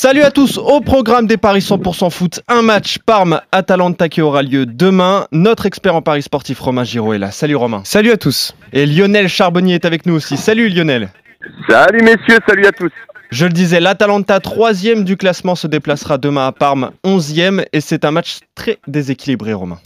Salut à tous, au programme des Paris 100% foot, un match Parme-Atalanta qui aura lieu demain. Notre expert en Paris sportif Romain Giraud est là. Salut Romain. Salut à tous. Et Lionel Charbonnier est avec nous aussi. Salut Lionel. Salut messieurs, salut à tous. Je le disais, l'Atalanta, troisième du classement, se déplacera demain à Parme, onzième, et c'est un match très déséquilibré, Romain.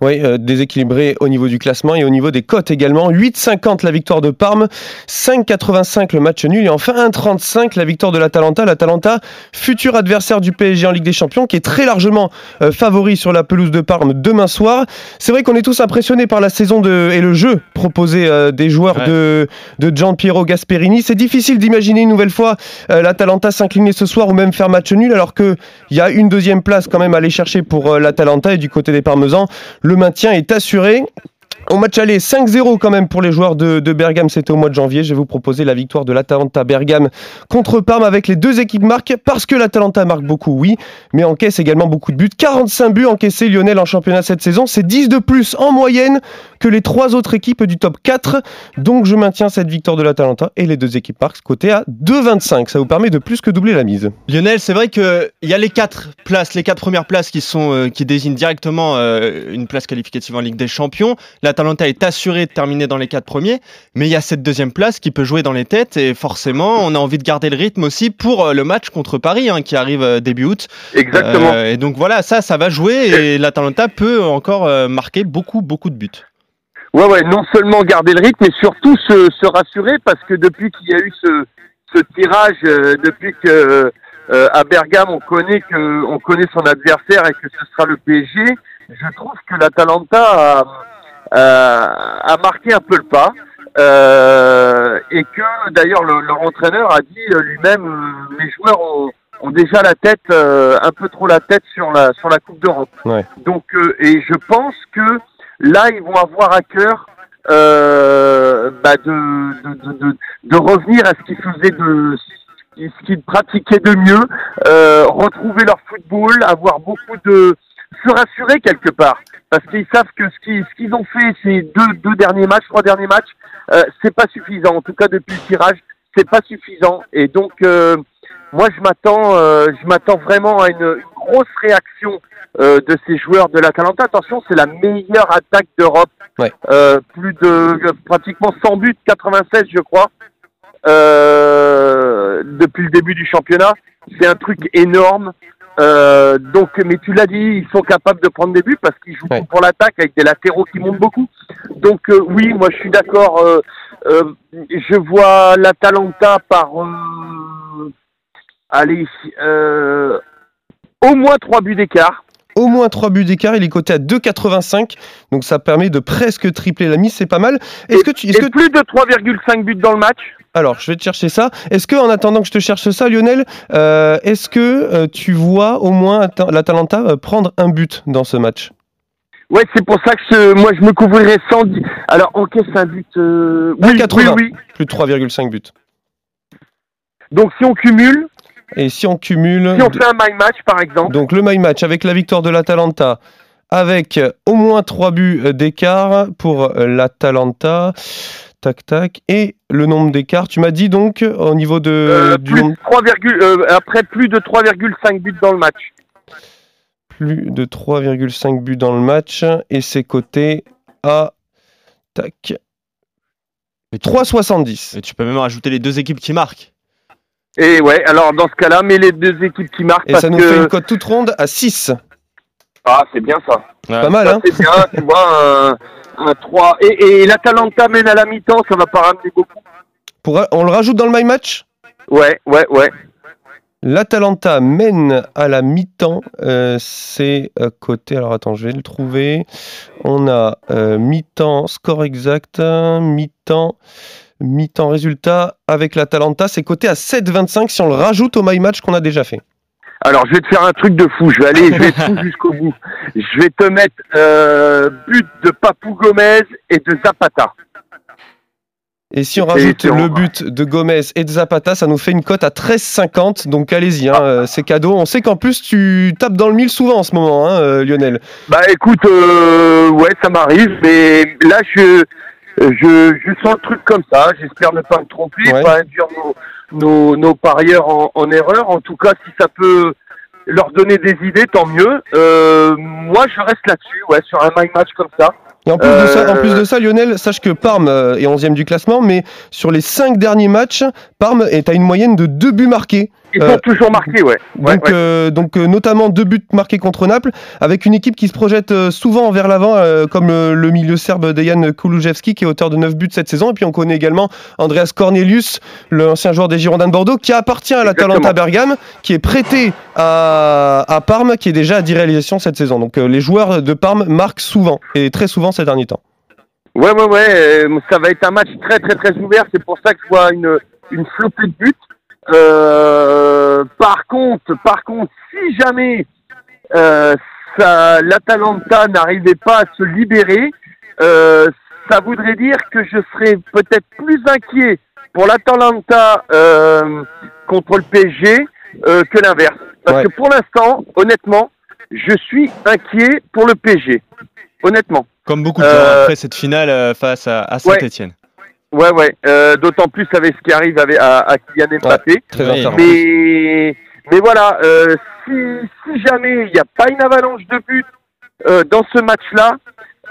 Oui, euh, déséquilibré au niveau du classement et au niveau des cotes également. 8,50 la victoire de Parme, 5,85 le match nul et enfin 1,35 la victoire de l'Atalanta. L'Atalanta, futur adversaire du PSG en Ligue des Champions, qui est très largement euh, favori sur la pelouse de Parme demain soir. C'est vrai qu'on est tous impressionnés par la saison de, et le jeu proposé euh, des joueurs de, de Gian Piero Gasperini. C'est difficile d'imaginer une nouvelle fois l'Atalanta s'incliner ce soir ou même faire match nul, alors qu'il y a une deuxième place quand même à aller chercher pour euh, l'Atalanta et du côté des Parmesans, le maintien est assuré. Au match aller, 5-0 quand même pour les joueurs de, Bergame, c'était au mois de janvier. Je vais vous proposer la victoire de l'Atalanta Bergame contre Parme avec les deux équipes marquent, parce que l'Atalanta marque beaucoup, oui, mais encaisse également beaucoup de buts. 45 buts encaissés Lionel en championnat cette saison, c'est 10 de plus en moyenne que les trois autres équipes du top 4. Donc je maintiens cette victoire de l'Atalanta et les deux équipes marquent côté à 2,25. Ça vous permet de plus que doubler la mise. Lionel, c'est vrai qu'il y a les quatre places, les quatre premières places qui, sont, euh, qui désignent directement euh, une place qualificative en Ligue des Champions. L'Atalanta est assuré de terminer dans les quatre premiers, mais il y a cette deuxième place qui peut jouer dans les têtes et forcément, on a envie de garder le rythme aussi pour euh, le match contre Paris hein, qui arrive euh, début août. Exactement. Euh, et donc voilà, ça, ça va jouer et l'Atalanta peut encore marquer beaucoup, beaucoup de buts. Ouais, ouais, non seulement garder le rythme, mais surtout se, se rassurer parce que depuis qu'il y a eu ce, ce tirage, euh, depuis que euh, à Bergame on connaît que on connaît son adversaire et que ce sera le PSG, je trouve que l'Atalanta a, a, a marqué un peu le pas. Euh, et que d'ailleurs le- leur entraîneur a dit euh, lui-même euh, mes joueurs ont, ont déjà la tête euh, un peu trop la tête sur la sur la Coupe d'Europe. Ouais. Donc euh, et je pense que là ils vont avoir à cœur euh, bah, de, de, de, de, de revenir à ce qu'ils faisaient de ce qu'ils pratiquaient de mieux, euh, retrouver leur football, avoir beaucoup de se rassurer quelque part parce qu'ils savent que ce qu'ils ce qu'ils ont fait ces deux deux derniers matchs, trois derniers matchs, euh, c'est pas suffisant. En tout cas depuis le tirage, c'est pas suffisant. Et donc euh, moi je m'attends euh, je m'attends vraiment à une, une grosse réaction euh, de ces joueurs de l'Atalanta. Attention, c'est la meilleure attaque d'Europe. Ouais. Euh, plus de euh, pratiquement 100 buts, 96 je crois, euh, depuis le début du championnat. C'est un truc énorme. Euh, donc, mais tu l'as dit, ils sont capables de prendre des buts parce qu'ils jouent Ouais. pour l'attaque avec des latéraux qui montent beaucoup. Donc euh, oui, moi je suis d'accord. euh, euh, je vois l'Atalanta par euh, allez euh, au moins trois buts d'écart. Au moins 3 buts d'écart, il est coté à 2,85, donc ça permet de presque tripler la mise, c'est pas mal. Est-ce que tu, est-ce que plus de 3,5 buts dans le match. Alors, je vais te chercher ça. Est-ce que, en attendant que je te cherche ça, Lionel, euh, est-ce que euh, tu vois au moins l'Atalanta euh, prendre un but dans ce match? Ouais, c'est pour ça que je- moi je me couvrirais sans. Alors encaisse un but. Oui, oui, 1,80. oui. Plus de 3,5 buts. Donc si on cumule, Et si on cumule, si on fait un my match par exemple. donc le my match avec la victoire de l'Atalanta, avec au moins 3 buts d'écart pour l'Atalanta, tac tac, et le nombre d'écarts, tu m'as dit donc au niveau de, euh, du plus nombre, 3, euh, après plus de 3,5 buts dans le match. plus de 3,5 buts dans le match, et c'est coté à tac, Et tu, 3,70. et tu peux même rajouter les deux équipes qui marquent. Et ouais, alors dans ce cas-là, mais les deux équipes qui marquent Et parce ça nous que fait une cote toute ronde à 6. ah c'est bien ça. Pas mal, Ça, hein c'est bien, tu vois un, un 3 et, et l'Atalanta mène à la mi-temps, ça va pas ramener beaucoup. Pour, On le rajoute dans le my match? Ouais, ouais, ouais. L'Atalanta mène à la mi-temps. euh, c'est euh, côté. Alors attends, je vais le trouver. On a euh, mi-temps, score exact, mi-temps, mi-temps résultat avec l'Atalanta. C'est coté à 7,25 si on le rajoute au my match qu'on a déjà fait. Alors, je vais te faire un truc de fou. Je vais aller, je vais jusqu'au bout. Je vais te mettre euh, but de Papou Gomez et de Zapata. Et si on rajoute le but de Gomez et de Zapata, ça nous fait une cote à 13,50. Donc allez-y, hein, euh, c'est cadeau. On sait qu'en plus tu tapes dans le mille souvent en ce moment, hein, euh, Lionel. Bah, écoute, euh, ouais, ça m'arrive, mais là, je je, je sens le truc comme ça. J'espère ne pas me tromper, Ouais. pas induire nos, nos, nos parieurs en, en erreur. En tout cas, si ça peut leur donner des idées, tant mieux. Euh, moi, je reste là-dessus, ouais, sur un my match comme ça. Et en plus, de ça, en Euh, plus de ça, Lionel, sache que Parme euh, est 11e du classement, mais sur les 5 derniers matchs, Parme est à une moyenne de 2 buts marqués. Ils Euh, sont toujours marqués, ouais. Ouais, Donc, ouais. euh, donc euh, notamment deux buts marqués contre Naples, avec une équipe qui se projette euh, souvent vers l'avant, euh, comme euh, le milieu serbe Dejan Kulujevski, qui est auteur de 9 buts cette saison. Et puis on connaît également Andreas Cornelius, l'ancien joueur des Girondins de Bordeaux, qui appartient à l'Atalanta Exactement. Bergame, qui est prêté à, à Parme, qui est déjà à 10 réalisations cette saison. Donc euh, les joueurs de Parme marquent souvent, et très souvent ces derniers temps. Ouais, ouais, ouais. euh, ça va être un match très, très, très ouvert. C'est pour ça que je vois une, une flopée de buts. Euh, par contre, par contre, si jamais euh, l'Atalanta n'arrivait pas à se libérer, euh, ça voudrait dire que je serais peut-être plus inquiet pour l'Atalanta euh, contre le PSG euh, que l'inverse. Parce Ouais. que pour l'instant, honnêtement, je suis inquiet pour le PSG. Honnêtement. Comme beaucoup de gens après cette finale face à, à Saint-Etienne. Ouais, ouais. Euh, D'autant plus avec ce qui arrive avec, à, à Kylian Mbappé. Inférieur. Mais, mais voilà, euh, si, si jamais il n'y a pas une avalanche de buts euh, dans ce match-là,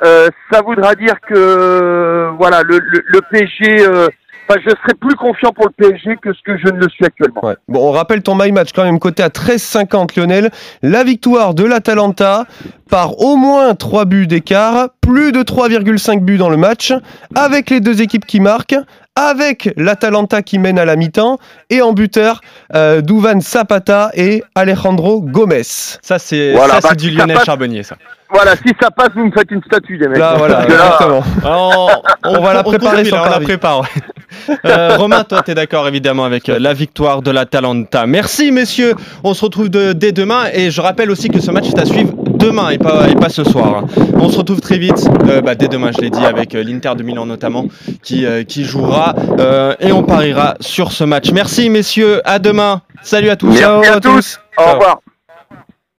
euh, ça voudra dire que voilà, le, le, le PSG, euh, enfin, je serai plus confiant pour le PSG que ce que je ne le suis actuellement. Ouais. Bon, on rappelle ton my match quand même côté à 13,50 Lionel. La victoire de l'Atalanta par au moins 3 buts d'écart, plus de 3,5 buts dans le match, avec les deux équipes qui marquent, avec l'Atalanta qui mène à la mi-temps, et en buteur, euh, Duvan Zapata et Alejandro Gomez. Ça, c'est Voilà, ça, bah, c'est du Lionel Charbonnier, ça. Voilà, si ça passe, vous me faites une statue, les mecs. Là, voilà, Parce que là, exactement. Alors, On va la préparer sur là, on la prépare. Euh, Romain, toi, tu es d'accord évidemment avec euh, la victoire de l'Atalanta. Merci, messieurs. On se retrouve de- dès demain. Et je rappelle aussi que ce match est à suivre demain et pas, et pas ce soir. hein. On se retrouve très vite, euh, bah, dès demain, je l'ai dit, avec euh, l'Inter de Milan notamment, qui, euh, qui jouera. euh, et on pariera sur ce match. Merci, messieurs. À demain. Salut à tous. Merci Ciao à à tous. tous. Au Ciao. revoir.